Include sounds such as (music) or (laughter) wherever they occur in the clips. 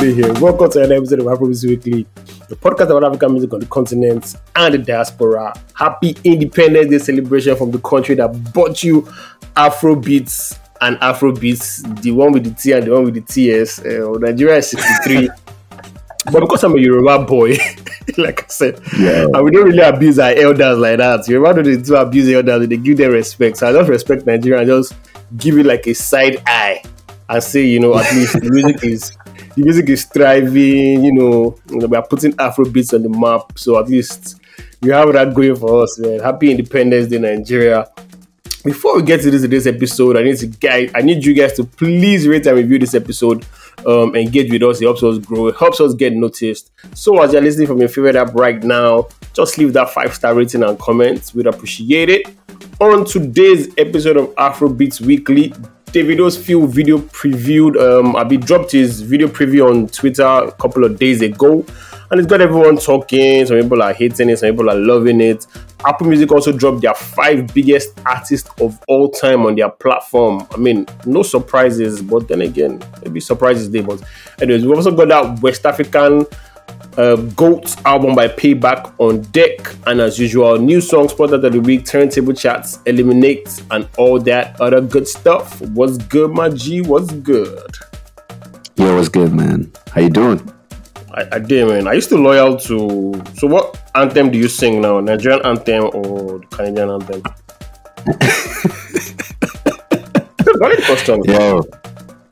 here. Welcome to another episode of Afro Music Weekly, the podcast about African music on the continent and the diaspora. Happy Independence Day celebration from the country that bought you Afro beats and Afro beats, the one with the T and the one with the TS. Uh, Nigeria is 63. (laughs) but because I'm a Yoruba boy, (laughs) like I said, Yeah. and we don't really abuse our elders like that. Yoruba don't do abuse elders, they give them respect. So I just respect Nigeria and just give it like a side eye and say, you know, at least the music (laughs) is the music is thriving, you know, you know, we are putting Afro beats on the map. So at least we have that going for us, man. Happy Independence Day, Nigeria. Before we get to this today's episode, I need to guys, I need you guys to please rate and review this episode. Um, engage with us. It helps us grow. It helps us get noticed. So as you're listening from your favorite app right now, just leave that five star rating and comments. We'd appreciate it. On today's episode of Afrobeats Weekly, Davido's Feel video previewed. Um, Abi dropped his video preview on Twitter a couple of days ago, and it's got everyone talking. Some people are hating it, some people are loving it. Apple Music also dropped their five biggest artists of all time on their platform. I mean, no surprises, but then again, maybe surprises there. But anyways, we've also got that West African uh, Goat album by Paybac on deck, and as usual, new songs spotted of the week, turntable charts, eliminate, and all that other good stuff. What's good, my G? What's good? Yo, what's good, man? How you doing? I, I did, man. Are you still loyal to? So, what anthem do you sing now? Nigerian anthem or the Canadian anthem? (laughs) Valid question. Yo.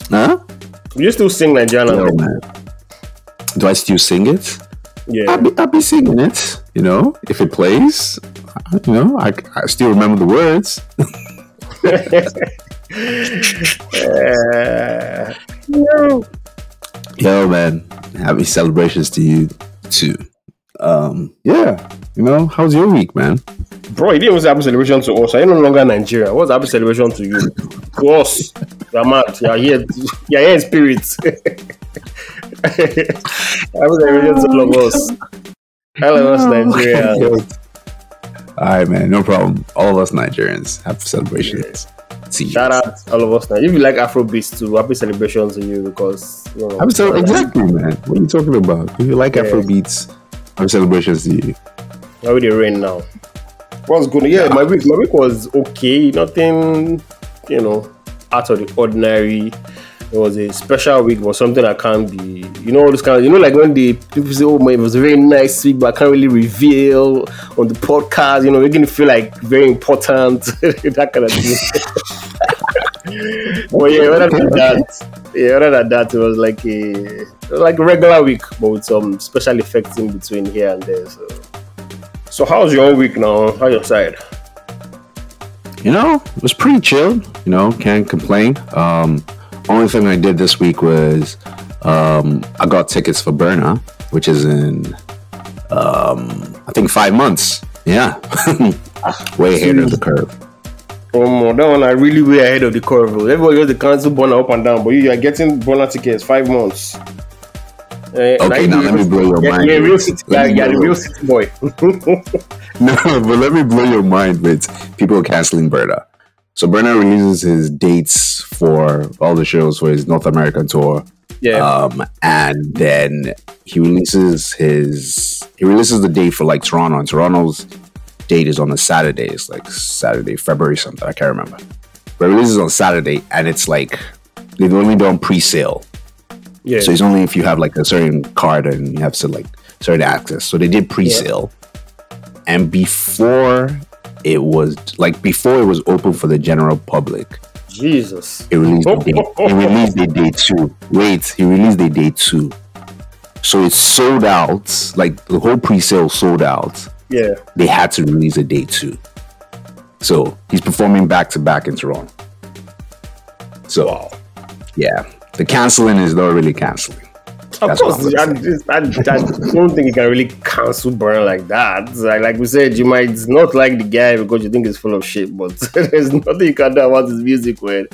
Huh? You still sing Nigerian Yo, anthem? man. Do I still sing it? Yeah. I'll be, I'll be singing it. You know, if it plays, you know, I, I still remember the words. Uh, (laughs) no. (laughs) Yo, man. Happy celebrations to you too. Um, yeah. You know, how's your week, man? Bro, you didn't even say happy celebration to us. Are you no longer Nigeria? What's happy celebration to you? to us. You're mad. You're here. You're here in spirit. (laughs) happy celebration to all of us. All of us Nigeria. Yo. (laughs) All right, man. No problem. All of us Nigerians. have celebrations. See. Shout out all of us now. If you like Afro beats too, happy celebration to you because you know, Happy cel- exactly, man. What are you talking about? If you like Yeah. Afro beats, happy celebrations to you. How the rain now? What's good? Yeah, my week my week was okay. Nothing, you know, out of the ordinary. It was a special week, but something I can't be. You know, all this kind of. You know, like when the people say, "Oh my, it was a very nice week," but I can't really reveal on the podcast. You know, making it feel like very important. (laughs) that kind of thing. (laughs) but yeah, other than that, yeah, other than that, it was like a was like a regular week, but with some special effects in between here and there. So. So how's your week now? How's your side? You know, it was pretty chill. You know, can't complain. Um, only thing I did this week was um, I got tickets for Burna, which is in um, I think five months. Yeah, (laughs) way ahead of the curve. Um, that one I really way ahead of the curve. Everybody just the cancel Burna up and down, but you are getting Burna tickets five months. Eh, Okay, now let me blow your yeah, mind. You're a real city, yeah, the real city boy. (laughs) (laughs) No, but let me blow your mind with people canceling Burna. So Burna releases his dates for all the shows for his North American tour. yeah, Um, and then he releases his he releases the date for like Toronto. And Toronto's date is on a Saturday. It's like Saturday, February something. I can't remember. But it releases on Saturday, and it's like they've only done pre-sale. yeah. So it's only if you have like a certain card and you have to like certain access. So they did pre-sale, and before it was like before it was open for the general public, Jesus. he released the day. (laughs) He released the day two. Wait, he released the day two. So it sold out. Like the whole pre-sale sold out. Yeah. They had to release a day two. So he's performing back to back in Toronto. So Wow. yeah, the canceling is not really canceling. Of That's course, I, I'm I, I don't think you can really cancel Burn like that. Like, like we said, you might not like the guy because you think he's full of shit, but (laughs) there's nothing you can do about his music, man.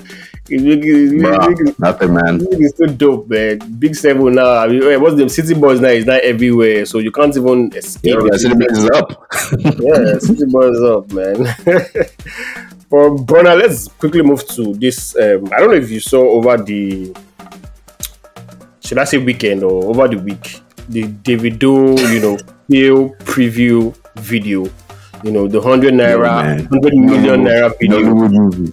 His music, his music is- Bruh, nothing, man. Is so dope, man. Big Seven now. I mean, what's the City Boys now? Is not everywhere, so you can't even escape. That city is up. (laughs) yeah, City Boys up, man. (laughs) For Burna, let's quickly move to this. Um, I don't know if you saw over the should I say weekend or over the week, the Davido, you know, Feel preview video. You know, the hundred naira, man. hundred million naira video, movie.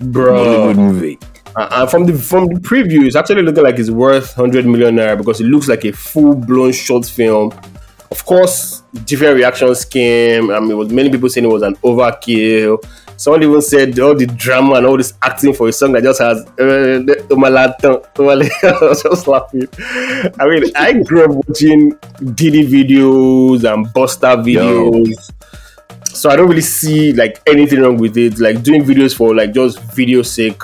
bro. Movie. Uh, and from the from the preview, it's actually looking like it's worth hundred million naira because it looks like a full blown short film. Of course, different reactions came. I mean, was many people saying it was an overkill. Someone even said all the drama and all this acting for a song that just has. Uh, (laughs) I was just laughing. I mean, I grew up watching Diddy videos and Busta videos. So I don't really see like anything wrong with it. Like doing videos for like just video sake.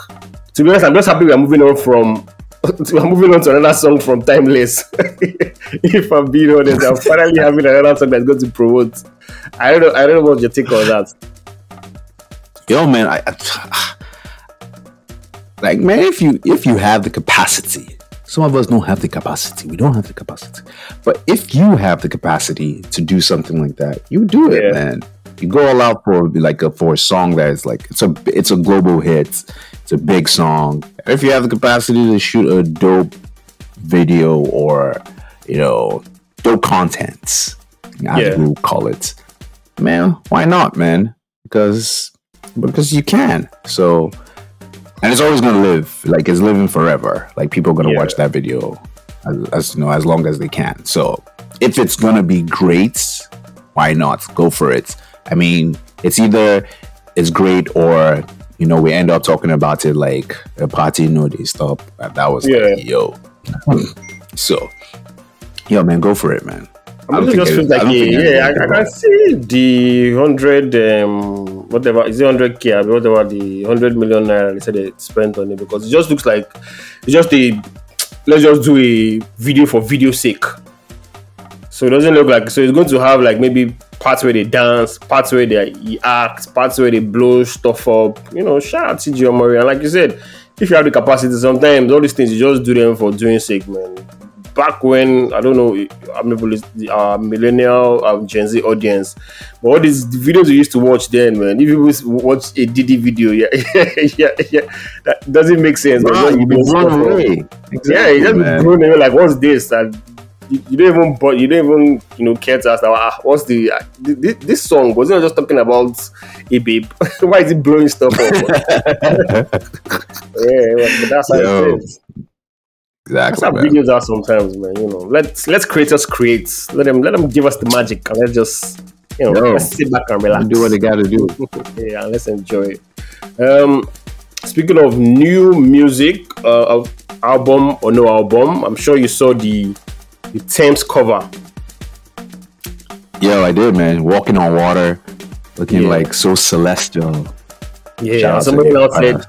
To be honest, I'm just happy we're moving on from (laughs) we're moving on to another song from Timeless. (laughs) if I'm being honest, I'm finally having another song that's going to promote. I don't know. I don't know what your take on that. Yo, man, I, I like man, if you if you have the capacity, some of us don't have the capacity. We don't have the capacity, but if you have the capacity to do something like that, you do it, Yeah. man. You go all out for like a for a song that is like it's a it's a global hit. It's a big song. If you have the capacity to shoot a dope video or you know dope content, as Yeah. we would call it, man, why not, man? Because because you can. So, and it's always gonna live. Like it's living forever. Like people are gonna Yeah. watch that video as, as you know as long as they can. So, if it's gonna be great, why not go for it? I mean, it's either it's great or you know we end up talking about it like a party. No, they stop. And that was Yeah. like yo. (laughs) so, yo, man, go for it, man. I I just feels like a, yeah, I, I can see the hundred um whatever is it hundred k whatever the hundred million naira they said they spent on it because it just looks like it's just a let's just do a video for video sake. So it doesn't look like so it's going to have like maybe parts where they dance, parts where they act, parts where they blow stuff up. You know, shout out to Gio Murray. And like you said, if you have the capacity, sometimes all these things you just do them for doing sake, man. Back when I don't know, I'm the uh, millennial um, Gen Z audience, but all these videos we used to watch then, man. If you watch a Diddy video, (laughs) yeah, yeah, yeah, that doesn't make sense. man. Bro, you've been blow blown stuff up. Yeah, Exactly, you just man. blown away. Like, what's this? And you, you don't even, but you don't even, you know, care to ask. Like, ah, what's the uh, this, this song? Was it just talking about a babe? (laughs) Why is it blowing stuff up? (laughs) yeah, but that's how Yo, it is. That's Exactly. how man. videos are sometimes, man. You know, let's let's creators create. Let them let them give us the magic, and let's just you know Yo. let's sit back and relax. Do what they got to do. (laughs) yeah, let's enjoy it. Um, speaking of new music, uh, album or no album, I'm sure you saw the the Tems cover. Yo, I did, man. Walking on water, looking Yeah. like so celestial. Yeah, Shout somebody else said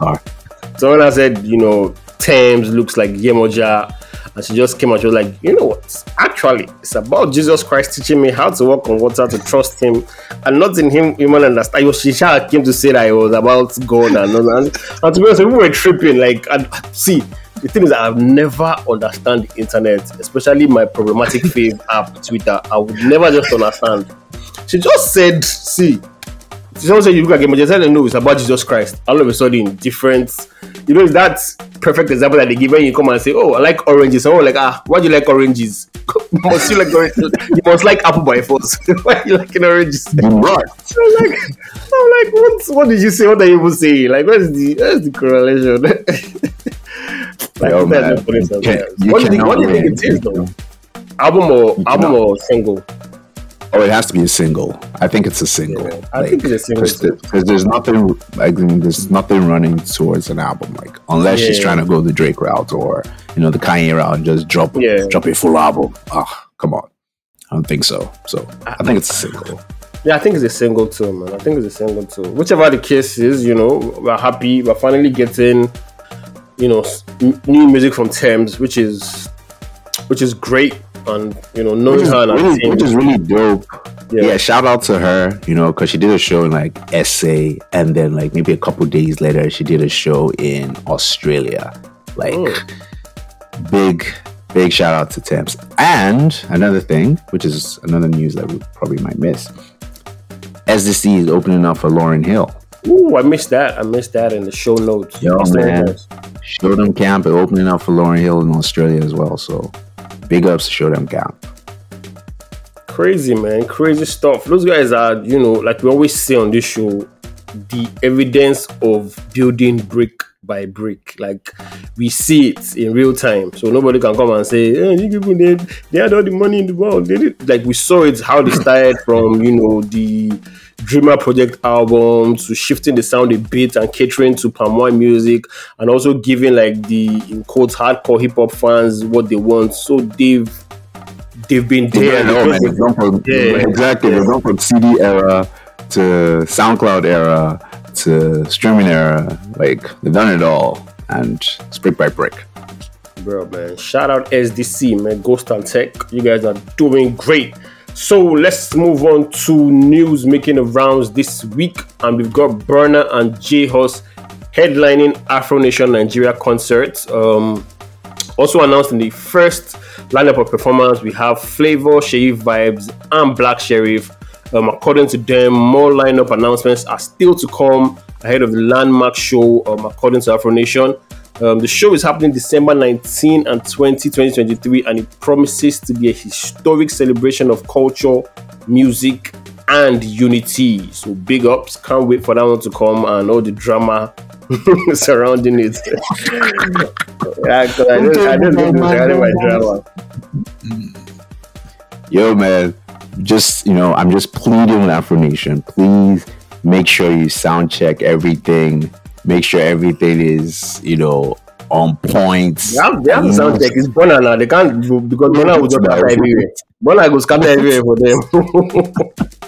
someone else said you know Tems looks like Yemoja. And she just came out. She was like, you know what? Actually, it's about Jesus Christ teaching me how to walk on water, to trust Him, and not in Him human understand. Yo, She came to say that it was about God and all that. And to be honest, people were tripping. Like, and see, the thing is, I've never understand the internet, especially my problematic (laughs) fave app, Twitter. I would never just understand. She just said, see, someone said you look like him, but just said no, it's about Jesus Christ. All of a sudden, different. You know, that's perfect example that they give when you come and say, "Oh, I like oranges." Someone like, "Ah, why do you like oranges? (laughs) must you like oranges? You must like apple by force. (laughs) why are you liking oranges?" What? (laughs) I'm like, I'm like, what? What did you say? What are you even saying? Like, where's the where's the correlation? like, Yo, man, you you what do you think? What do you think it is, though? Album or album or single? Oh, it has to be a single. I think it's a single. Yeah, I think it's a single. Because there's nothing like there's nothing running towards an album. Like unless she's Yeah. trying to go the Drake route or you know the Kanye route and just drop Yeah. drop a full album. Ah, come on. I don't think so. So I think it's a single. Yeah, I think it's a single too, man. I think it's a single too. Whichever the case is, you know, we're happy. We're finally getting, you know, new music from Tems, which is, which is great. And you know, knowing Which is, her and really, team, which is really dope. yeah, Yeah. shout out to her, you know, because she did a show in like SA, and then like maybe a couple days later, she did a show in Australia. Like, Mm. big, big shout out to Tems. And another thing, which is another news that we probably might miss, SDC is opening up for Lauryn Hill. Ooh, I missed that. I missed that in the show notes. Yo, man. Show Dem Camp opening up for Lauryn Hill in Australia as well. So big ups to Show Dem Camp. Crazy man, crazy stuff. Those guys are, you know, like we always say on this show, the evidence of building brick by brick. Like we see it in real time. So nobody can come and say, hey, you people they, they had all the money in the world. They did like we saw it how they started from, you know, the Dreamer Project album to shifting the sound a bit and catering to Wine music and also giving like the in quotes hardcore hip hop fans what they want. So they've they've been there. Yeah, they've gone from, Yeah. exactly. They've gone from CD era to SoundCloud era to streaming era. Like they've done it all, and it's brick by brick. Bro, man. Shout out SDC, man. Ghost and Tec. You guys are doing great. So let's move on to news making the rounds this week. And we've got Burna and J Hus headlining Afro Nation Nigeria concerts. Um, also announced in the first lineup of performance, we have Flavour, Sheriff Vibes, and Black Sherif. Um, according to them, more lineup announcements are still to come ahead of the landmark show, um, according to Afro Nation. Um, the show is happening December 19 and 20, 2023, and it promises to be a historic celebration of culture, music, and unity. So big ups! Can't wait for that one to come and all the drama (laughs) surrounding it. (laughs) yeah, I don't, I don't my drama. Yo, man, just you know, I'm just pleading with Afro Nation. Please make sure you sound check everything. Make sure everything is you know on point. They have, they have sound check. It's Burna now. They can't because Burna will just scatter everywhere. Burna goes scatter everywhere for them. (laughs)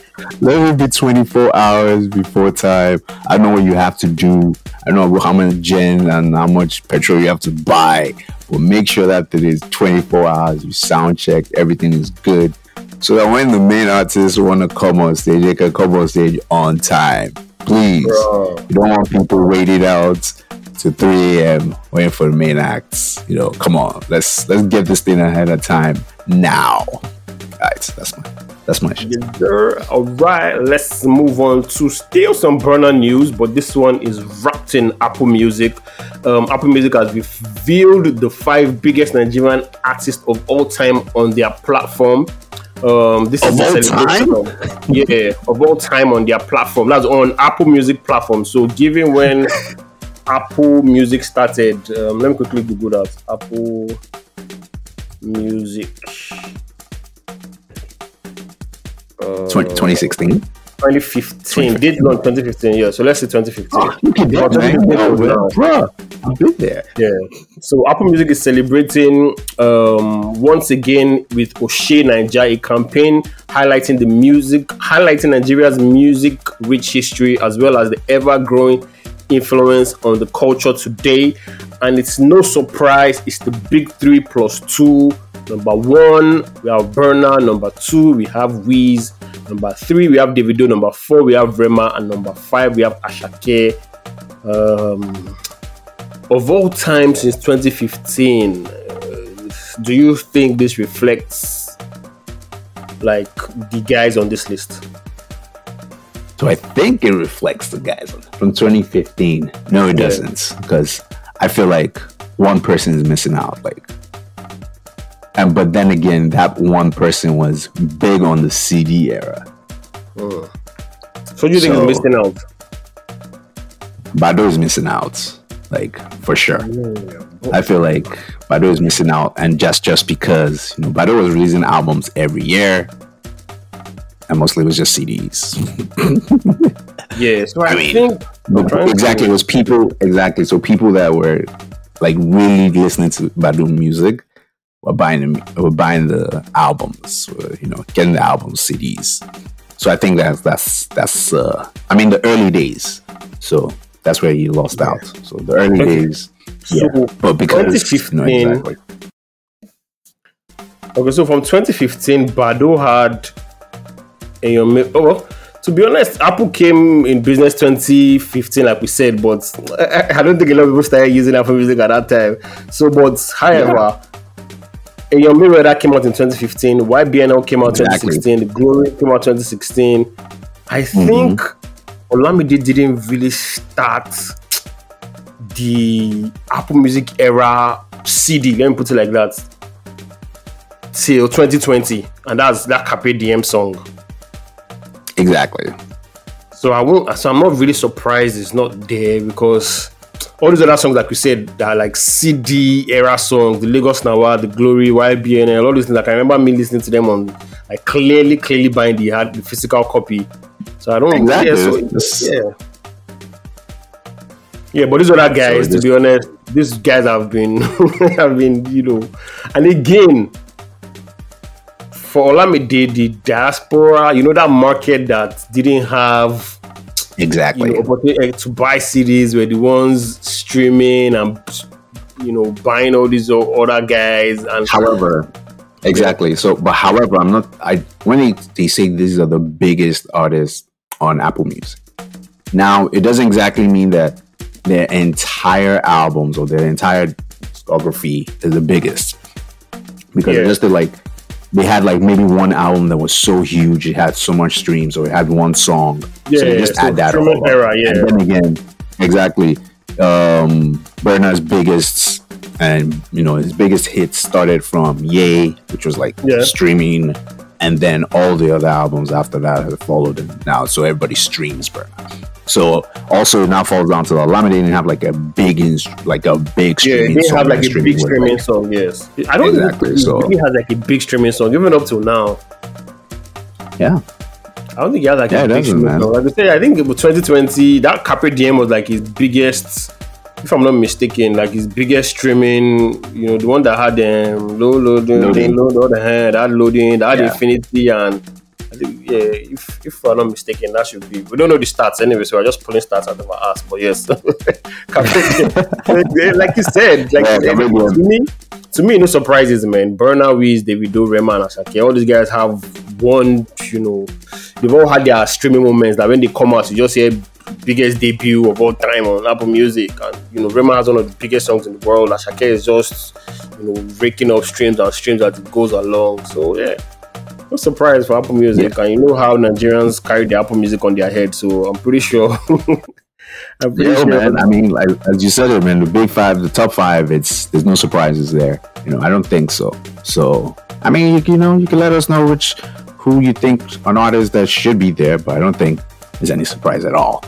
Let it be 24 hours before time. I know what you have to do. I know how much gen and how much petrol you have to buy. But make sure that it is 24 hours. You sound check. Everything is good. So that when the main artists want to come on stage, they can come on stage on time. Please. Bro. You don't want people waiting out to 3 a.m. waiting for the main acts. You know, come on. Let's let's get this thing ahead of time now. Guys, that's my that's my shit. Yes. All right, let's move on to still some Burna news, but this one is wrapped in Apple Music. Um, Apple Music has revealed the five biggest Nigerian artists of all time on their platform. Um, this Of is a all celebration yeah, of all time on their platform. That's on Apple Music platform. So, given when (laughs) Apple Music started, um, let me quickly Google that. Apple Music. Uh, 20, 2016. 2015. Did launch 2015, yeah. So let's say 2015. Look at that, man. 2015 Oh, well, now. I've been there. Yeah. So Apple Music is celebrating um, once again with Oshe Niger, a campaign highlighting the music, highlighting Nigeria's music-rich history as well as the ever-growing influence on the culture today. And it's no surprise, it's the big three plus two. Number one, we have Burna. Number two, we have Wiz. Number three, we have Davido. Number four, we have Rema. And number five, we have Asake. Um, of all time since 2015, uh, do you think this reflects like the guys on this list? So I think it reflects the guys from 2015. No, it Yeah. doesn't, because I feel like one person is missing out. Like, and but then again, that one person was big on the CD era. So do you think So- it's missing out? Baddo is missing out, like for sure. Mm. I feel like Baddo is missing out, and just just because you know Baddo was releasing albums every year, and mostly it was just CDs. (laughs) Yeah, so I, I mean, think But trying to- exactly, it was people exactly. So people that were like really listening to Baddo music were buying the were buying the albums, were, you know, getting the albums, CDs. So I think that's that's that's uh I mean the early days. So that's where you lost out. So the early days, yeah. But because you know, 2015 exactly. Okay, so from 2015, Baddo had in your oh well, to be honest, Apple came in business 2015, like we said, but I, I don't think a lot of people started using Apple Music at that time. So, but however, in your mirror came out in 2015, YBNL came out Exactly. 2016, The Glory came out 2016. I mhm. think Olamide didn't really start the Apple Music era CD. Let me put it like that. Till 2020, and that's that Carpe Diem song. Exactly. So I won't. So I'm not really surprised it's not there because all these other songs, like we said, that are like CD era songs, the Lagos Nawa, the Glory, YBNL, all these things. Like I remember me listening to them on, like clearly, clearly buying the had the physical copy. So I don't. Exactly. Yeah, so, yeah. Yeah, but these other guys, this- to be honest, these guys have been (laughs) have been, you know, and again, for Olamide, the diaspora, you know, that market that didn't have Exactly. you know, opportunity eh, to buy CDs were the ones streaming and you know buying all these other guys and However, exactly. So, but however, I'm not. I when they, they say these are the biggest artists on Apple Music. Now, it doesn't exactly mean that their entire albums or their entire discography is the biggest, because Yeah. just did like they had like maybe one album that was so huge it had so much streams, or it had one song. Yeah, so they yeah, just so add that streaming all up. era, yeah. And then again, exactly. Um, Burna's biggest and you know his biggest hits started from Ye, which was like Yeah. streaming, and then all the other albums after that have followed him now. So everybody streams Burna. So also now falls down to the Olamide didn't have like a big, inst- like a big streaming yeah, they song have like a big streaming song. Yes, I don't Exactly, think so- he has like a big streaming song even up till now. yeah, I don't think he has like Yeah, a big streaming man. song. Like I said, I think it was 2020 that Carpe Diem was like his biggest. If I'm not mistaken, like his biggest streaming, you know, the one that had um, low loading, Loading. load on the hand, that loading, that Yeah. infinity, and Yeah, if if I'm not mistaken, that should be. We don't know the stats anyway, so we're just pulling stats out of our ass. But yes, (laughs) (laughs) like you said, like Yeah, you said, Carpe Diem. to me, to me, no surprises, man. Burna, Wiz, Davido, Rema, and Asake. All these guys have one, you know, they've all had their streaming moments. That when they come out, you just hear biggest debut of all time on Apple Music, and you know, Rema has one of the biggest songs in the world. Asake is just, you know, raking up streams and streams as it goes along. So yeah. No surprise for Apple Music, and you know how Nigerians carry the Apple Music on their head, so I'm pretty sure. (laughs) I'm pretty Yeah, sure. man. I mean, like as you said it, man. The big five, the top five. It's there's no surprises there. You know, I don't think so. So, I mean, you, you know, you can let us know which who you think an artist that should be there, but I don't think there's any surprise at all.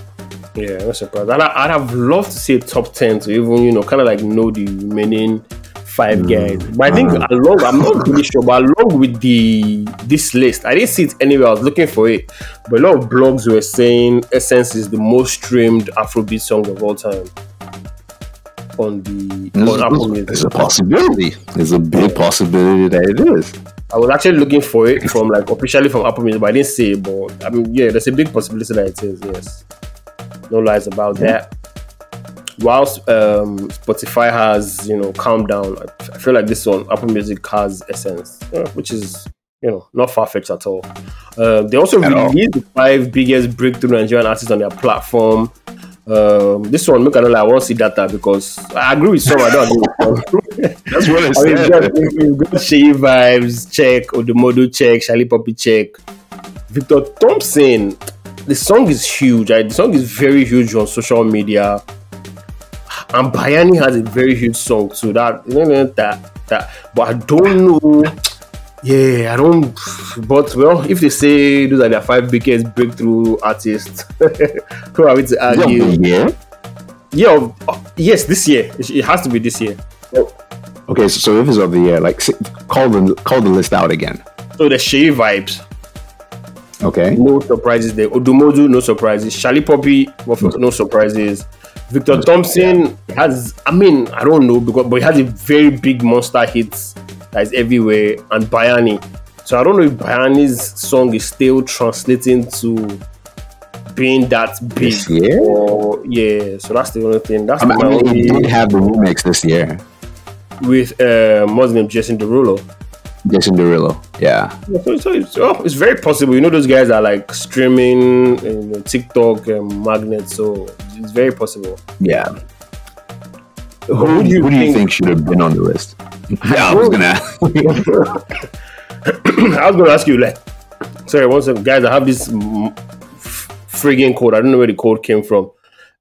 Yeah, no surprise. I'd, I'd have loved to see a top 10 to even, you know, kind of like know the remaining five hmm. guys. But I think hmm. along, I'm not really sure, but along with the this list, I didn't see it anywhere. I was looking for it. But a lot of blogs were saying Essence is the most streamed Afrobeat song of all time on the on Apple Music. There's a possibility. There's a big possibility that it is. I was actually looking for it from like officially from Apple Music, but I didn't see it. But I mean, yeah, there's a big possibility that it is. Yes, no lies about hmm. that. Whilst um, Spotify has you know calmed down, I, I feel like this one Apple Music has Essence, uh, which is you know not far fetched at all. Uh, they also At all. released the five biggest breakthrough Nigerian artists on their platform. Um, this one, I know like I want to see data because I agree with some, I don't agree with some. (laughs) That's what I said. we've got Shea Vibes, check, Odumodu, check, Shallipopi, check. Victor Thompson, the song is huge. Right? The song is very huge on social media. And Bayanni has a very huge song too. That, that, that, but I don't know. Yeah, I don't. But well, if they say those are their five biggest breakthrough artists, (laughs) who are we to argue? Yeah. Yeah, uh, yes, this year. It, has to be this year. Okay, so, so if it's of the year, like call the call the list out again. So the Shea vibes. Okay. no surprises there. Odumodu, no surprises. Shallipopi, no surprises. Victor Thompson has, I mean, I don't know, because but he has a very big monster hit that is everywhere, and Bayanni. So I don't know if Bayanni's song is still translating to being that big. This year? Or, yeah, so that's the only thing. That's I mean, I mean, he did have the remix this year. with uh, Muslim Jason Derulo. Jason Derulo. Yeah. Yeah, So, so it's, oh, it's very possible. You know, those guys are like streaming um, TikTok um, magnets, so it's very possible. Yeah. Who, Who, do you who do you think? think should have been on the list? Yeah, (laughs) I was gonna. (laughs) I was going to ask you, like, sorry, one second, guys. I have this f- frigging code. I don't know where the code came from.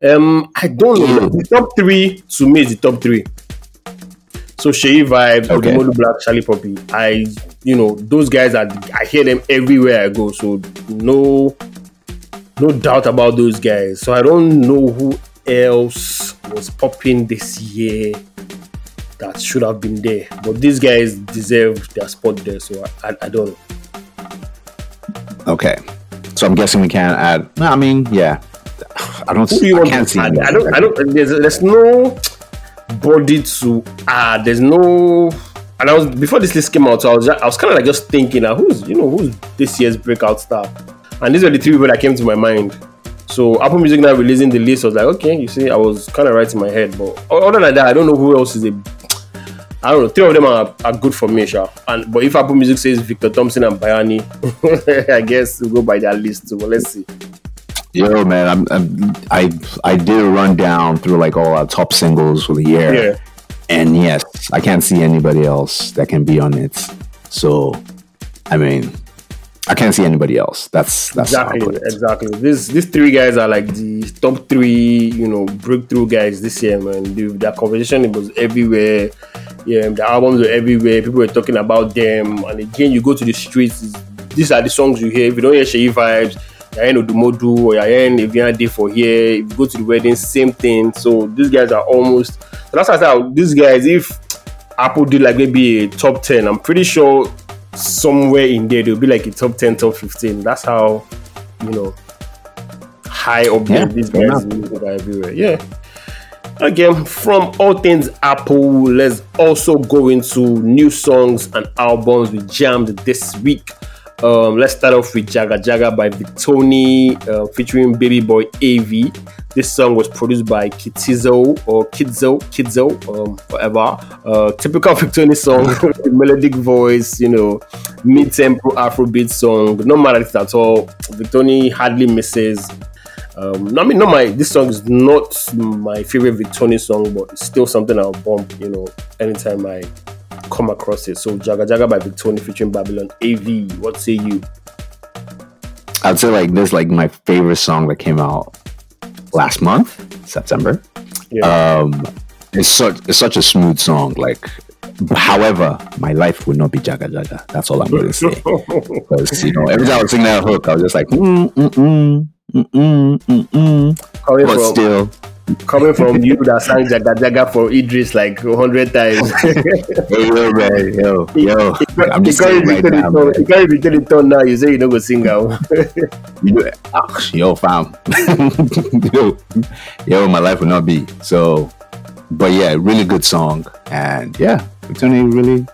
Um, I don't know. The top three to me is the top three. So Sheyi Vibes, Okay. Odumodu Black, Shallipopi. I, you know, those guys are. I hear them everywhere I go. So no, no doubt about those guys. So I don't know who else was popping this year that should have been there. But these guys deserve their spot there. So I, I, I don't know. Okay. So I'm guessing we can't add. No, I mean, yeah. I don't. Who do you I want can't to see. add? I don't. I don't. There's, there's no body to add. There's no. And I was before this list came out, so I was I was kind of like just thinking, uh, who's you know who's this year's breakout star, and these were the three people that came to my mind. So Apple Music now releasing the list I was like, okay, you see, I was kind of right in my head, but other than that, I don't know who else is a. I don't know. Three of them are, are good for me, sure. And but if Apple Music says Victor Thompson and Bayanni, (laughs) I guess we'll go by that list. So let's see. Yo, man, I'm, I'm I I did a rundown through like all our top singles for the year, Yeah. and yes, I can't see anybody else that can be on it. So, I mean, I can't see anybody else. That's that's Exactly, exactly. This these three guys are like the top three, you know, breakthrough guys this year, man. The, their conversation it was everywhere. Yeah, the albums were everywhere. People were talking about them. And again, you go to the streets. These are the songs you hear. If you don't hear Sheyi vibes, you're hearing Odumodu or you're Evian Day for here. If you go to the wedding, same thing. So these guys are almost. So that's why I said these guys. If Apple did like maybe a top ten, I'm pretty sure somewhere in there there'll be like a top 10 top 15 that's how you know high up Yeah, these guys are everywhere yeah again from all things apple let's also go into new songs and albums we jammed this week um, let's start off with Jaga Jaga by Victony uh, featuring Baby Boy AV. This song was produced by Kitizo or Kidzo, Kidzo, um, whatever. Uh, typical (laughs) Victony song, (laughs) melodic voice, you know, mid-tempo Afrobeat song. No matter at all. Victony hardly misses. Um, I mean, not my. This song is not my favorite Victony song, but it's still something I'll bump. You know, anytime I come across it. So Jaga Jaga by Victony featuring Babyboy AV. What say you? I'd say like this, like my favorite song that came out last month, September. Yeah. Um, it's such it's such a smooth song. Like, however, my life would not be Jaga Jaga. That's all I'm going to say. (laughs) Because you know, every time I was singing that hook, I was just like, mm mm mm mm mm mm mm. But from still, coming from you that sang Jaga Jaga for Idris like a hundred times. (laughs) hey, yo, man, yo, yo, I'm just you saying can't right even now, tell man. the- you can't tell the tone now. You say you don't go sing out. You- ah, yo, fam, (laughs) yo, yo, my life would not be so. But yeah, really good song, and yeah, Tony really,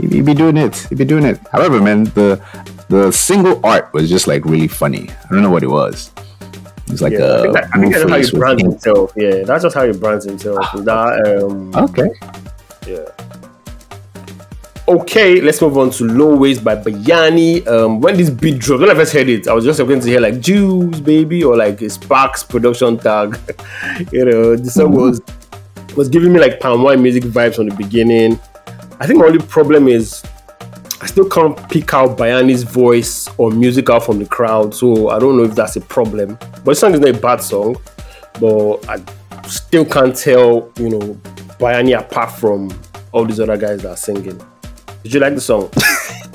he, he be doing it. He be doing it. However, man, the the single art was just like really funny. I don't know what it was. Was like yeah, I a think, that, I think that's how he brands pink- himself. Yeah, that's just how he brands himself. That, um, Okay, Yeah. Okay, let's move on to Low Waist by Bayanni. Um, when this beat dropped, when I first heard it, I was just going to hear like Juice Baby or like a Sparks production tag. (laughs) you know, the song was was giving me like palm wine music vibes from the beginning. I think my only problem is I still can't pick out Bayanni's voice or music out from the crowd, so I don't know if that's a problem. But the song is not a bad song, but I still can't tell, you know, Bayanni apart from all these other guys that are singing. Did you like the song?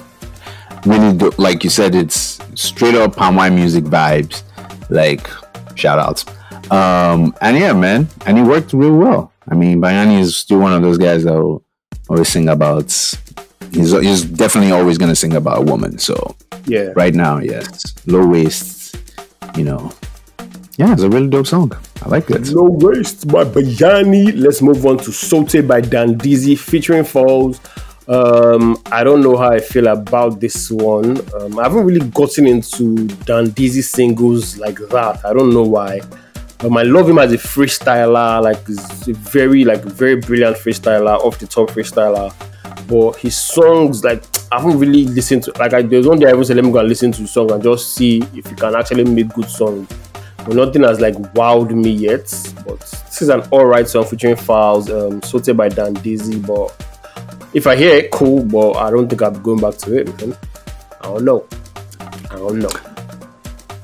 (laughs) really do, like you said, it's straight up wine music vibes. Like shout outs. Um, and yeah, man, and it worked real well. I mean, Bayanni is still one of those guys that will always sing about. He's, he's definitely always going to sing about a woman. So Yeah. right now, yes, low waist. You know, yeah, it's a really dope song. I like it. Low Waist by Bayanni. Let's move on to Sote by Dan Dizzy featuring Falz. Um, I don't know how I feel about this one. Um, I haven't really gotten into Dan Dizzy singles like that. I don't know why. Um, I love him as a freestyler. Like a very, like very brilliant freestyler, off the top freestyler. But his songs, like I haven't really listened to. Like I, there's one day I even said, let me go and listen to the song and just see if he can actually make good songs. But nothing has like wowed me yet. But this is an alright song featuring Falz, um, sorted by Dan Dizzy. But if I hear it, cool. But I don't think I'll be going back to it. Man. I don't know. I don't know.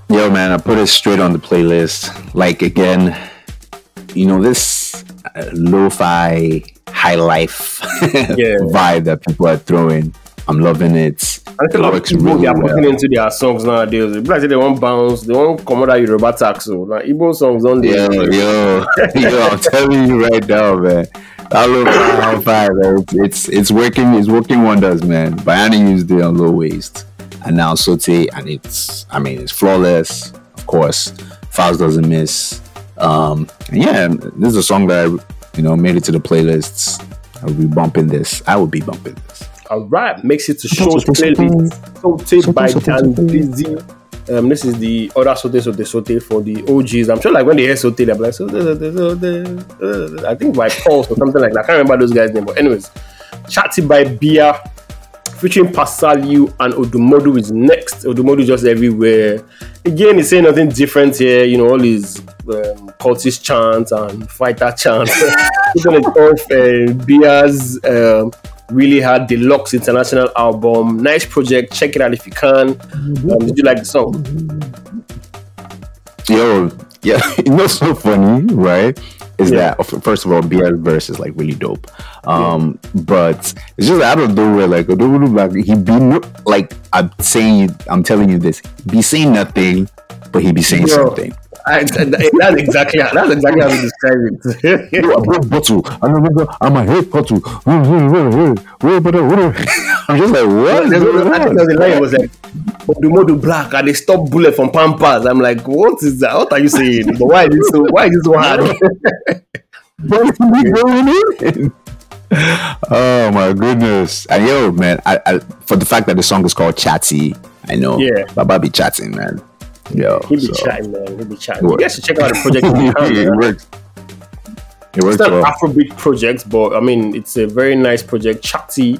Yo, man, I put it straight on the playlist. Like again, you know this uh, lo-fi high life (laughs) Yeah. vibe that people are throwing. I'm loving it. I think It works people really they are well. putting into their songs nowadays. It's like say they want bounce, they want come out of Yoruba tax. So like Igbo songs on there. yo, (laughs) yo! I'm telling you right now, man. I love high five, it's it's working. It's working wonders, man. Bayanni used it on low waist, and now Sote, and it's. I mean, it's flawless. Of course, Falz doesn't miss. Um, yeah, this is a song that I, you know made it to the playlists. I'll be bumping this. I will be bumping this. All right, makes it to show's playlist. Sote by Dan Dizzy. Um, this is the other Sote Sote Sote for the OGs. I'm sure like when they hear Sote, they're like Sote Sote Sote. uh, I think by Pulse or something like that. I can't remember those guys' name, but anyways, Chatty by Bia featuring Pa Salieu and Odumodu is next. Odumodu just everywhere. Again, he's saying nothing different here. You know, all his um, cultist chants and fighter chants. (laughs) He's gonna off uh, Bia's um, really hard deluxe international album. Nice project. Check it out if you can. Um, did you like the song? Yo, yeah, (laughs) you know, so funny, right? Is that first of all, BS verse is like really dope. Um, but it's just out of nowhere, like like he be like I'm saying, you, I'm telling you this, be saying nothing, but he be saying Bro. something. I, that's exactly how, that's exactly how we describe it. (laughs) Yo, I broke bottle. I remember I'm a head bottle. (laughs) I'm just like, what? There's a- I think there's a line was like, Odumodu black and they stop bullet from Pampas. I'm like, what is that? What are you saying? But why is this so? Why is this so hard? (laughs) What's going on? oh my goodness! And yo, man, I, I for the fact that the song is called Chatty, I know. Yeah. Baba be chatting, man. Yo, He be so- chatting, man. He be chatting. What? You guys should check out the project. if you can, it works. It works It's not an well. Afrobeat project, but I mean, it's a very nice project. Chatty,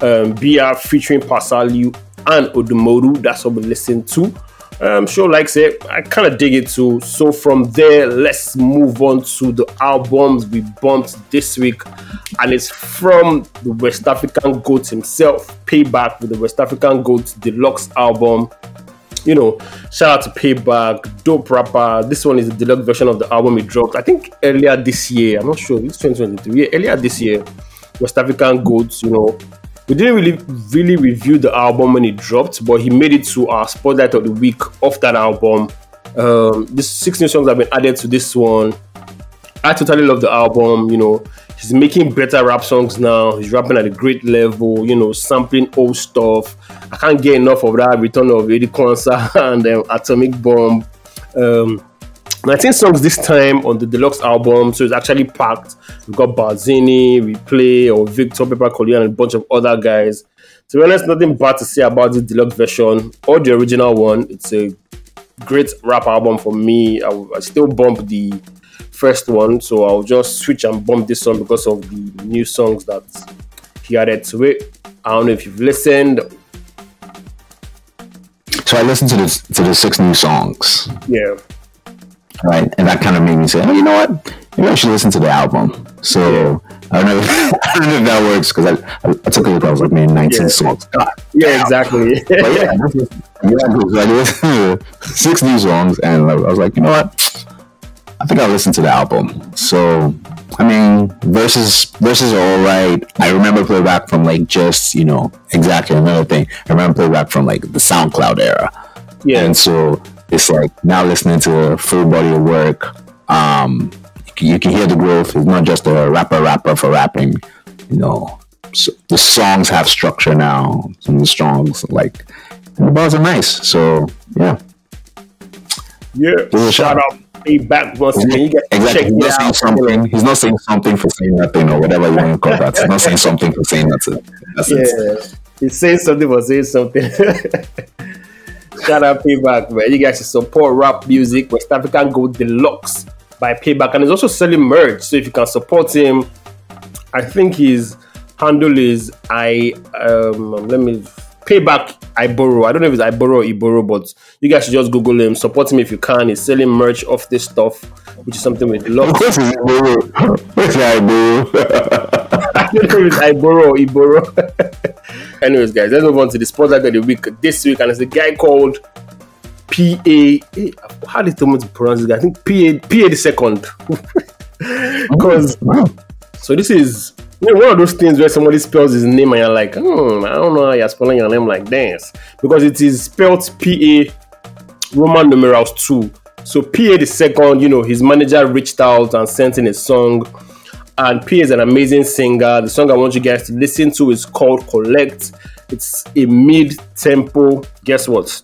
um, BR featuring Pa Salieu and Odumodu. That's what we listen to. Um, sure likes it. I kind of dig it too. So from there, let's move on to the albums we bumped this week, and it's from the West African Goat himself. Paybac with the West African Goat Deluxe album you know, shout out to Paybac, dope rapper. This one is the deluxe version of the album he dropped. I think earlier this year. I'm not sure. It's 2023. Yeah, earlier this year, West African Goats. You know, we didn't really really review the album when it dropped, but he made it to our spotlight of the week of that album. Um, these six new songs have been added to this one. I totally love the album. You know, he's making better rap songs now. He's rapping at a great level. You know, sampling old stuff. I can't get enough of that return of Eddie Kwanzaa (laughs) and um, Atomic Bomb. Um, 19 songs this time on the deluxe album, so it's actually packed. We've got Barzini, Replay, or Victor Pepper Collier, and a bunch of other guys. To be honest, nothing bad to say about the deluxe version or the original one. It's a great rap album for me. I, I still bump the first one, so I'll just switch and bump this one because of the new songs that he added to it. I don't know if you've listened. So I listened to the to the six new songs, Yeah, right, and that kind of made me say, oh, you know what? Maybe I should listen to the album. So I don't know. (laughs) I don't know if that works because I, I I took a look. I was like, man, 19 Yeah. songs. God yeah, exactly. (laughs) but yeah, yeah, so I listened to six new songs, and I was like, you know what? I think I'll listen to the album. So, I mean, verses verses are all right. I remember Paybac from like just you know exactly another thing. I remember Paybac from like the SoundCloud era, yeah, and so it's like now listening to a full body of work. Um, you can, hear the growth. It's not just a rapper rapper for rapping. You know, so the songs have structure now. Some of the songs like and the bars are nice. So yeah, yeah. Shout out, again. You get exactly. He's not saying out. something. He's not saying something for saying nothing or whatever you want to call that. He's not saying something for saying nothing. That's it. Yeah, he's saying something for saying something. (laughs) Shout out Paybac, man. You guys should support rap music. West African Goat Deluxe by Paybac. And he's also selling merch. So if you can support him, I think his handle is I um let me Paybac I borrow. I don't know if it's I borrow or Iboro, but you guys should just Google him, support him if you can. He's selling merch of this stuff, which is something we love. Course, it's bro. What's that, bro? I don't know if it's I borrow or Iboro. Anyways, guys, let's move on to the spotlight of the week this week, and it's a guy called PA. How did someone pronounce this guy? I think PA PA the second. (laughs) Because so this is know, one of those things where somebody spells his name and you're like, hmm, I don't know how you're spelling your name like this. Because it is spelled P A Roman numerals two. So PA the second, you know, his manager reached out and sent in a song. And PA is an amazing singer. The song I want you guys to listen to is called Collect. It's a mid-tempo, guess what?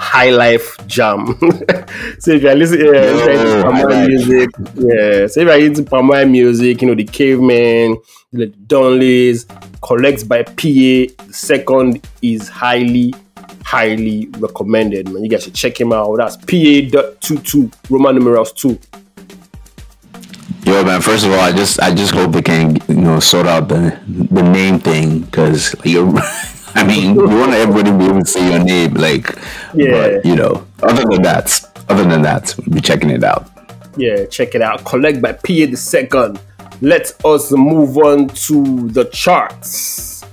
High life jam. (laughs) so if you're uh, listening, yeah, if you're into music, yeah. So if you're into Pamela music, you know, the cavemen, the Donleys, Collect by PA. Second is highly highly recommended, man. You guys should check him out. That's PA.22, Roman numerals 2. Yo, man. First of all, I just I just hope they can you know sort out the the name thing because you (laughs) I mean, you want everybody to be able to see your name, like, yeah. But, you know, other than that, other than that, we'll be checking it out. Yeah, check it out. Collect by PA the second. Let us move on to the charts.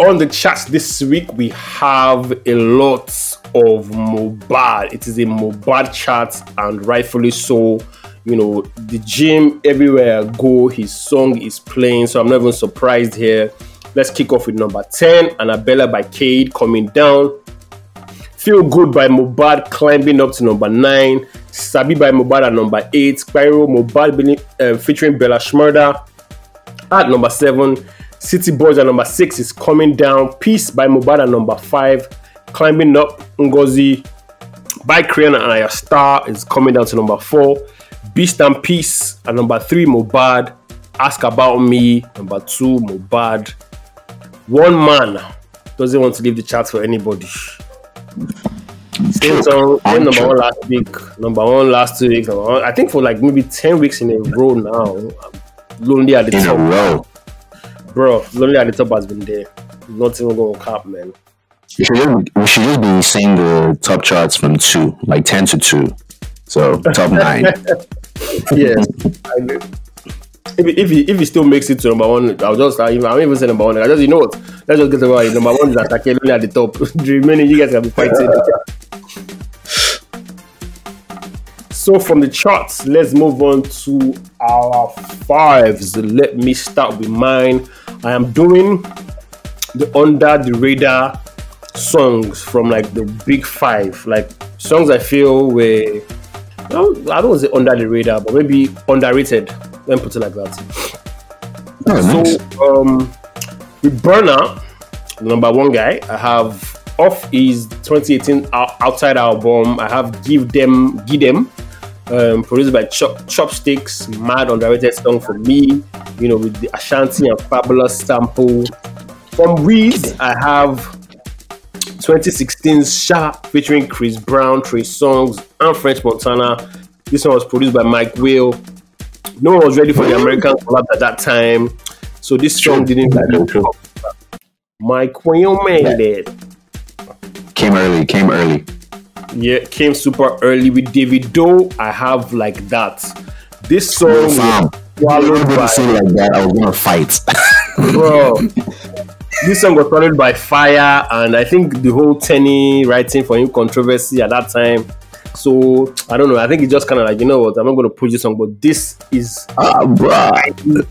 On the charts this week, we have a lot of Mohbad. It is a Mohbad chart, and rightfully so. You know, the gym everywhere I go, his song is playing, so I'm not even surprised here. Let's kick off with number 10, Annabella by Khaid coming down. Feel Good by Mohbad climbing up to number 9. Sabi by Mohbad at number 8. Spyro Mohbad uh, featuring Bella Shmurda at number 7. City Boys at number 6 is coming down. Peace by Mohbad at number 5. Climbing up Ngozi by Crayon and Ayra Starr is coming down to number 4. Beast and Peace at number 3 Mohbad. Ask About Me number 2 Mohbad. One man doesn't want to leave the chart for anybody. Same song, same number one last week, number one last two weeks. I think for like maybe ten weeks in a row now. Lonely at the in top. A row. Bro, Lonely at the top has been there. Not even going to cap, man. We should, just, we should just be seeing the top charts from two, like ten to two. So top nine. (laughs) yeah, if if he, if he still makes it to number one, I'll just I won't even say number one. I just you know what? Let's just get to it. Number one is Asake at the top. (laughs) the remaining you guys can be fighting. so from the charts, let's move on to our fives. Let me start with mine. I am doing the under the radar songs from like the big five, like songs I feel were. I don't say under the radar, but maybe underrated let me put it like that. Oh, so, nice. um, with Burna, number one guy, I have off his 2018 outside album. I have Give Them, Give Them, um, produced by Chop, Chopstix, mad underrated song for me. You know, with the Ashanti and Fabolous sample. From Wiz, I have 2016's Shabba featuring Chris Brown, Trey Songz, and French Montana. This one was produced by Mike Will no one was ready for the American collab at that time. So this song didn't like true. Mike it. Came early, came early. Yeah, came super early with Davido. I have like that. This song swallowed by say like that. I was gonna fight, (laughs) bro. (laughs) this song was followed by fire, and I think the whole Teni writing for him controversy at that time so I don't know. I think it's just kind of like you know what I'm not going to push this song, but this is uh, bro,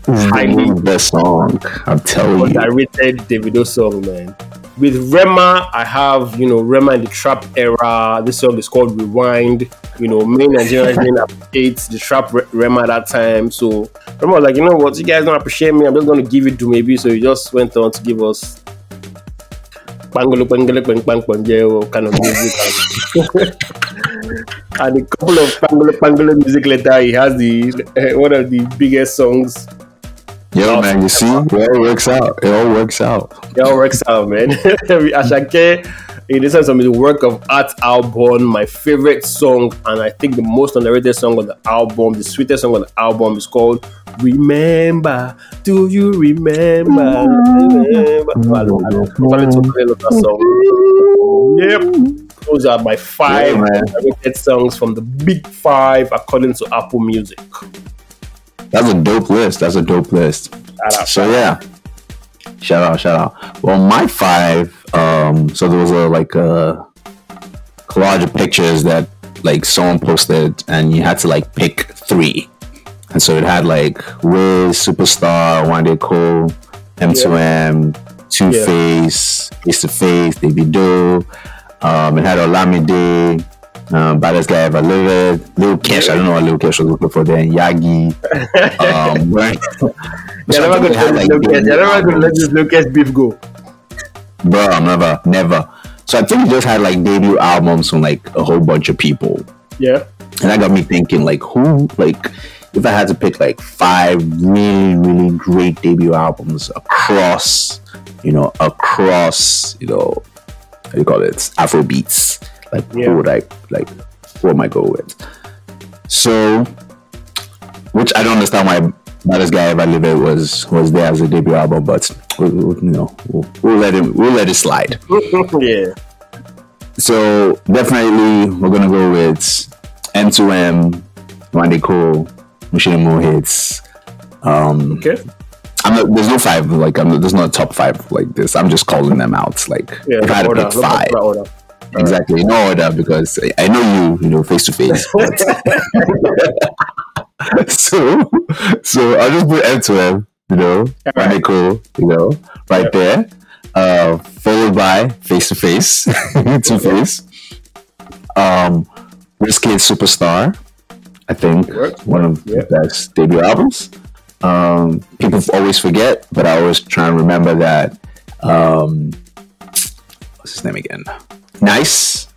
highly the song. I'm telling you, underrated Davido song, man. With Rema, I have you know Rema in the trap era. This song is called Rewind. You know, main Nigerians didn't appreciate the trap Rema at that time. So Rema was like, you know what, you guys don't appreciate me. I'm just going to give it to maybe. So he just went on to give us bangalo bangalo bang bang bang kind of music. (laughs) (laughs) and a couple of Pangolo Pangolo music later, he has the uh, one of the biggest songs. Yo, man, you see, it all works out. It all works out. It all works out, man. (laughs) Asake, in this sense, the work of art album, my favorite song, and I think the most underrated song on the album, the sweetest song on the album is called Remember. Do you remember? remember? I don't, I don't, I don't, that song. Yep. Those are my five yeah, songs from the big five according to Apple Music. That's a dope list. That's a dope list. Out, so yeah. Shout out, shout out. Well, my five, um, so there was a like a collage of pictures that like someone posted and you had to like pick three. and so it had like Wiz, Superstar, Wande Coal, M2M, Two Face, Face to Face, Davido. Um, it had Olamide, um, baddest guy ever lived. Lil Kesh, I don't know what Lil Kesh was looking for then. Yagi. Um, (laughs) right. You're never going to like, let Lucas. debut You're never going to let this Lucas beef go. Bro, never, never. So I think it just had like debut albums from like a whole bunch of people. Yeah. And that got me thinking, like, who, like, if I had to pick like five really, really great debut albums across, you know, across, you know, do you call it, Afro beats, like, Yeah. who would I, like, who am I go with? So, which I don't understand why Baddest Guy Ever Lived was was there as a debut album, but we'll, we'll, you know, we'll, we'll let it, we'll let it slide. yeah. So definitely we're gonna go with M2M, Wande Coal, Machine More Hits. Um, Okay. I'm not, there's no five like I'm, there's no top five like this. I'm just calling them out. Like Yeah. if I had to pick five, order. exactly no order because I- know you, you know, face to face. So so I'll just put M2M, you know, Wande Coal, you know, right Yeah. there. Uh, followed by face (laughs) to face, two face. Um, Wizkid Superstar, I think one of Yeah. the best debut albums. Um, people always forget, but I always try and remember that. Um, what's his name again? Nice,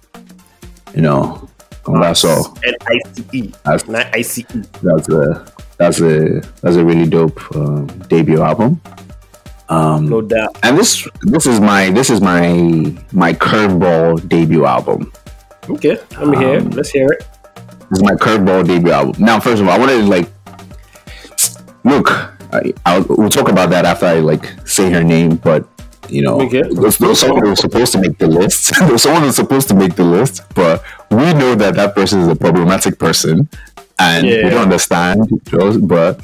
you know. Congaso. N I C E. That's- N I C E. That's a that's a that's a really dope um, debut album. Um, No doubt. and this this is my this is my my curveball debut album. Okay. Let me hear it. Um, Let's hear it. This is my curveball debut album. Now, first of all, I wanted to like look. I, I'll, we'll talk about that after I like say her name, but you know, Okay. there's, someone who was supposed to make the list. (laughs) there's someone who's supposed to make the list, but we know that that person is a problematic person, and we don't understand. But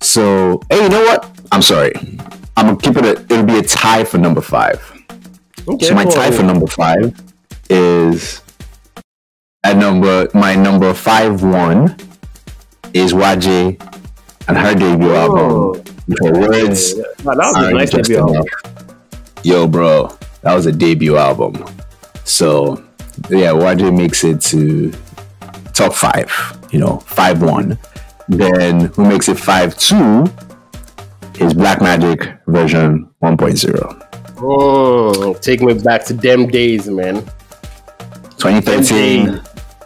so, hey, you know what? I'm sorry. I'm gonna keep it. A, it'll be a tie for number five. Okay. So my tie for number five is at number my number five one is YJ and her debut Oh. album. Her words Yeah, yeah. Wow, that was a nice debut album. Yo, bro, that was a debut album. So yeah, YJ makes it to top five. You know, five one. Then who makes it five two is Black Magic version 1.0. Mm, take me back to them days, man. 2013.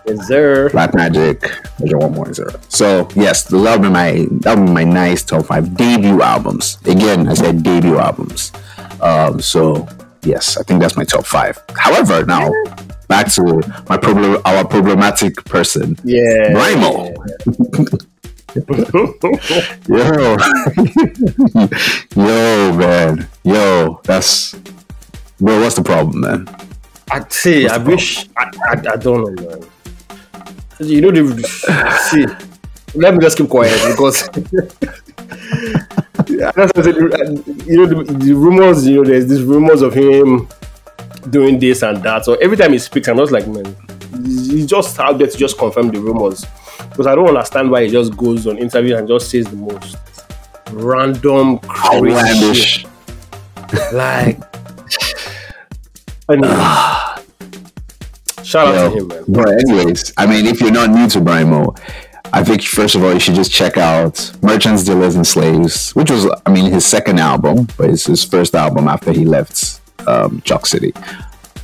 Yes, sir. Black Magic version 1.0. So yes, that'll be my be my nice top five debut albums. Again, I said debut albums. Um, so yes, I think that's my top five. However, now back to my problem our problematic person. Yeah. Brymo. (laughs) Yo, (laughs) yo, man, yo, that's bro. What's the problem, man? I see. I wish. I, I, I don't know, man. You know the see. Let me just keep quiet because. Yeah, that's what I said, you know the, the rumors. You know, there's these rumors of him doing this and that. So every time he speaks, I'm just like, man, he just out there to just confirm the rumors. Because I don't understand why he just goes on interview and just says the most random, crazy. (laughs) Like, anyway, ah. Shout out Yo, to him, man. But anyways, I mean, if you're not new to Brymo, I think first of all you should just check out Merchants, Dealers, and Slaves, which was, I mean, his second album, but it's his first album after he left um, Choc City.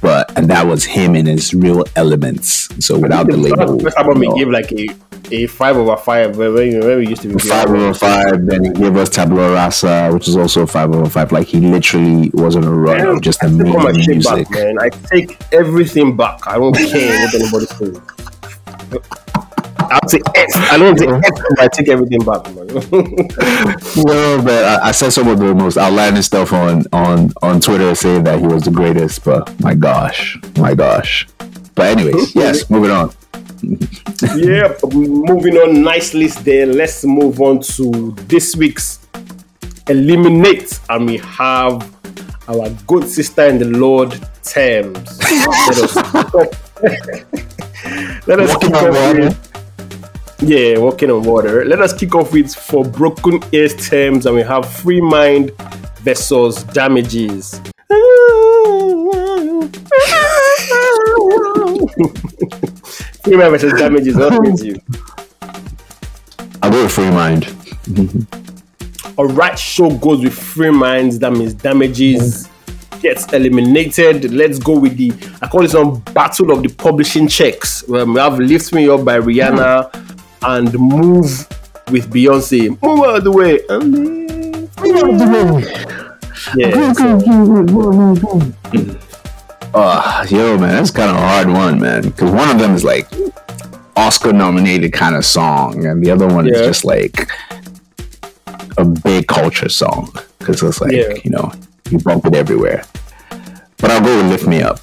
But and that was him in his real elements. So without the The label, first album you know, he gave like a, a five over five when, when, when we used to be five over five. Then he gave us Tabula Rasa, which is also five over five. Like he literally was on a run of just I take amazing music. back, man. I take everything back. I don't care what anybody says. I'll say X. I don't say X, but I take everything back, man. (laughs) Well, but I, I said some of the most outlandish stuff on on on Twitter, saying that he was the greatest. But my gosh, my gosh. But anyways, (laughs) yes, moving on. (laughs) yeah, moving on. Nice list there. Let's move on to this week's eliminate, and we have our good sister in the Lord Tems. Let us kick off. (laughs) Let us Walking on off with Yeah, walking on water. Let us kick off with for broken ears Tems, and we have free mind versus damages. (laughs) free mind versus. What with you? I'll go with free mind. Mm-hmm. All right, show goes with free minds. That means damages gets eliminated. Let's go with the I call this one battle of the publishing checks. Where we have "Lift Me Up" by Rihanna and "Move" with Beyonce. Move out of the way. Yeah. so- Uh, yo, man, that's kind of a hard one, man. Because one of them is like Oscar nominated kind of song, and the other one is just like a big culture song. Because it's like, Yeah. you know, you bump it everywhere. But I'll go with Lift Me Up.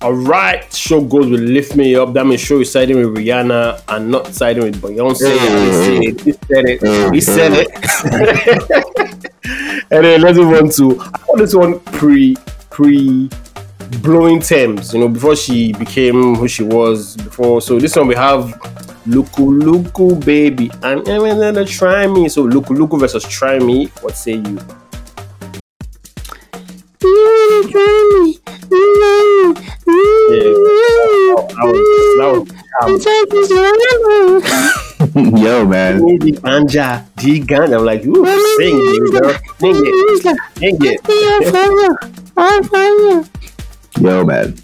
All right, show goes with "Lift Me Up." That means show is siding with Rihanna and not siding with Beyonce. Mm. He said it. He said it. He said it. (laughs) and then let's move on to I call this one pre pre blowing Tems. You know, before she became who she was before. So this one we have Luku Luku baby and gonna try me. So Luku Luku versus try me. What say you? Yeah, that was, (laughs) that was, yo, man. The ganja, the ganja. I'm like, ooh, sing girl. Sing it. Sing it. (laughs) Yo, man.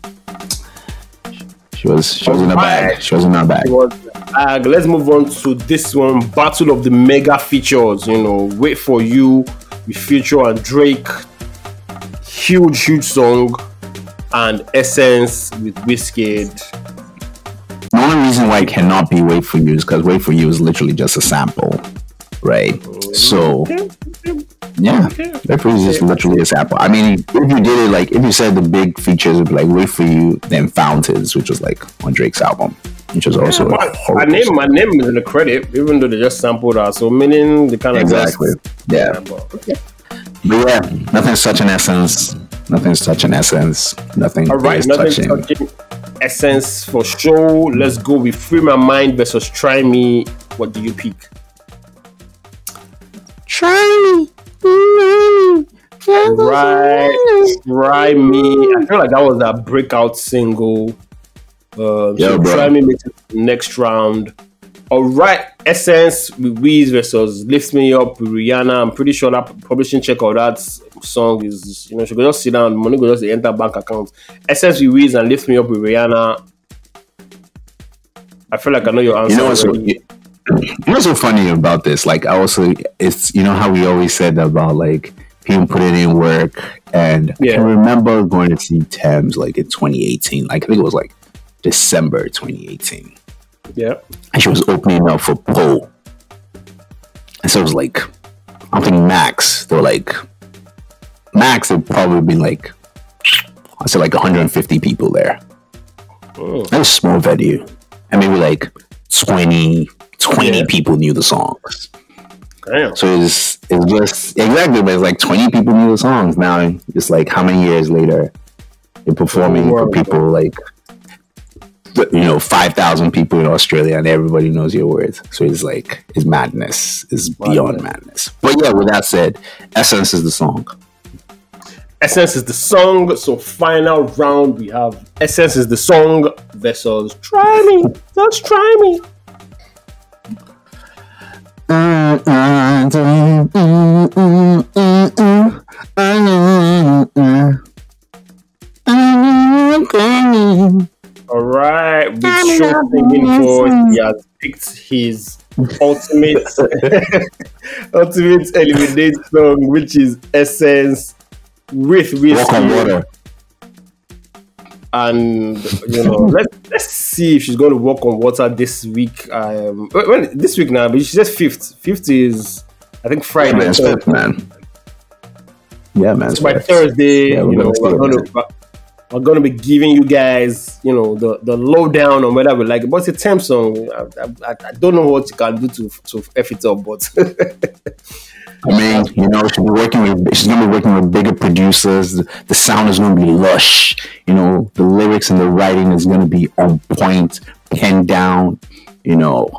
She was she was in her bag. She was in her bag. Uh, let's move on to this one Battle of the Mega Features. You know, Wait for You with Future and Drake. Huge, huge song. And Essence with Wizkid. The only reason why it cannot be Wait For You is because Wait For You is literally just a sample, right? So, yeah, Wait For You is just literally a sample. I mean, if you did it like, if you said the big features would be like Wait For You, then Fountains, which was like on Drake's album, which was also a My, my name, song. my name is in the credit, even though they just sampled that. So meaning the kind of Exactly. Yeah. but, okay. But yeah, nothing's touching essence. Nothing's touching essence. Nothing All right, is nothing touching. touching essence for show. Let's go with Free My Mind versus Try Me. What do you pick? Try Right, Try Me. I feel like that was a breakout single. Um, Yeah, so bro. Try Me next round. All right, Essence with Weez versus Lift Me Up with Rihanna. I'm pretty sure that publishing check of that song is, you know, she could just sit down, money could just enter bank account. Essence with Weez and Lift Me Up with Rihanna. I feel like I know your answer. You know what's what's so funny about this? Like, I also, it's you know how we always said about like people putting in work, and I Yeah. can remember going to see Tems like in 2018. Like, I think it was like December 2018, yeah. and she was opening up for Poe, and so it was like, I think Max. They were like, Max had probably been like, I said like 150 people there. Oh, That was a small venue. And maybe like 20, 20 Yeah. people knew the songs. damn. So it's it's just exactly, but it's like 20 people knew the songs. Now it's like how many years later you're performing for people like you know, five thousand people in Australia and everybody knows your words. So it's like it's madness. It's beyond madness. But yeah, with that said, Essence is the song. Essence is the song. So final round we have Essence is the song versus Try Me. Just try me. All right, with show singing for he has picked his ultimate (laughs) ultimate eliminate song, which is Essence with Walk on Whiskey. water. And you know (laughs) let's let's see if she's going to walk on water this week. Um, when, when- this week now, but she says fifth. Fifth is I think Yeah, Friday. man, so fifth, man. Yeah, man. it's by fifth. Thursday, Yeah, we're you know, gonna we're going to we're going to be giving you guys, you know, the the lowdown on whether we like it. But it's a temp song. I, I, I don't know what you can do to to f it up, but (laughs) I mean, you know, she'll working with she's gonna be working with bigger producers. The, sound is gonna be lush. You know, the lyrics and the writing is gonna be on point, pen down. You know,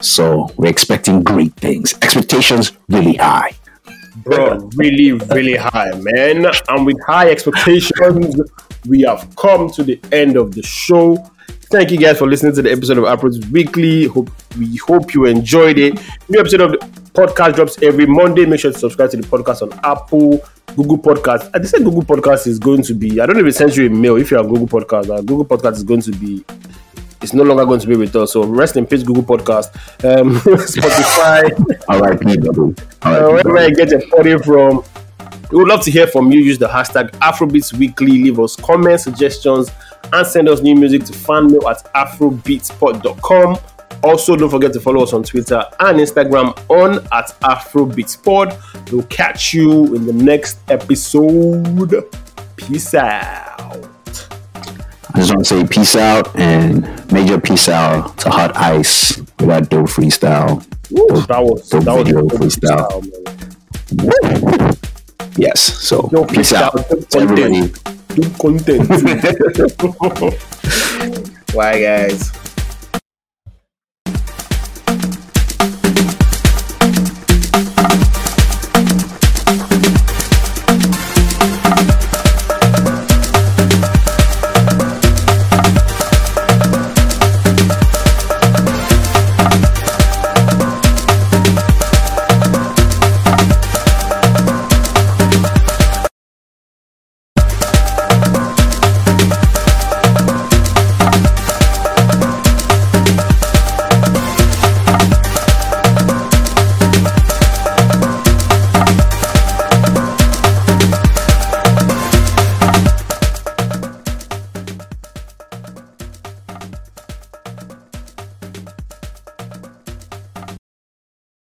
So we're expecting great things. Expectations really high. Bro, really, really high, man. And with high expectations, we have come to the end of the show. Thank you guys for listening to the episode of Afro's Weekly. Hope we hope you enjoyed it. New episode of the podcast drops every Monday. Make sure to subscribe to the podcast on Apple, Google Podcast. I said Google Podcast is going to be. I don't even send you a mail if you're on Google Podcast. Google Podcast is going to be. It's no longer going to be with us. So rest in peace, Google Podcast. Um, (laughs) Spotify. (laughs) All right. Uh, wherever I get your audio from. We would love to hear from you. Use the hashtag Afrobeats Weekly. Leave us comments, suggestions, and send us new music to fanmail at afrobeatspod.com. Also, don't forget to follow us on Twitter and Instagram on at afrobeatspod. We'll catch you in the next episode. Peace out. I just want to say peace out and major peace out to Hot Ice with that dope freestyle. Woo, that was dope that video good freestyle. freestyle. Yes. So Dope peace freestyle, out dope to everybody. content. (laughs) (laughs) Bye, guys.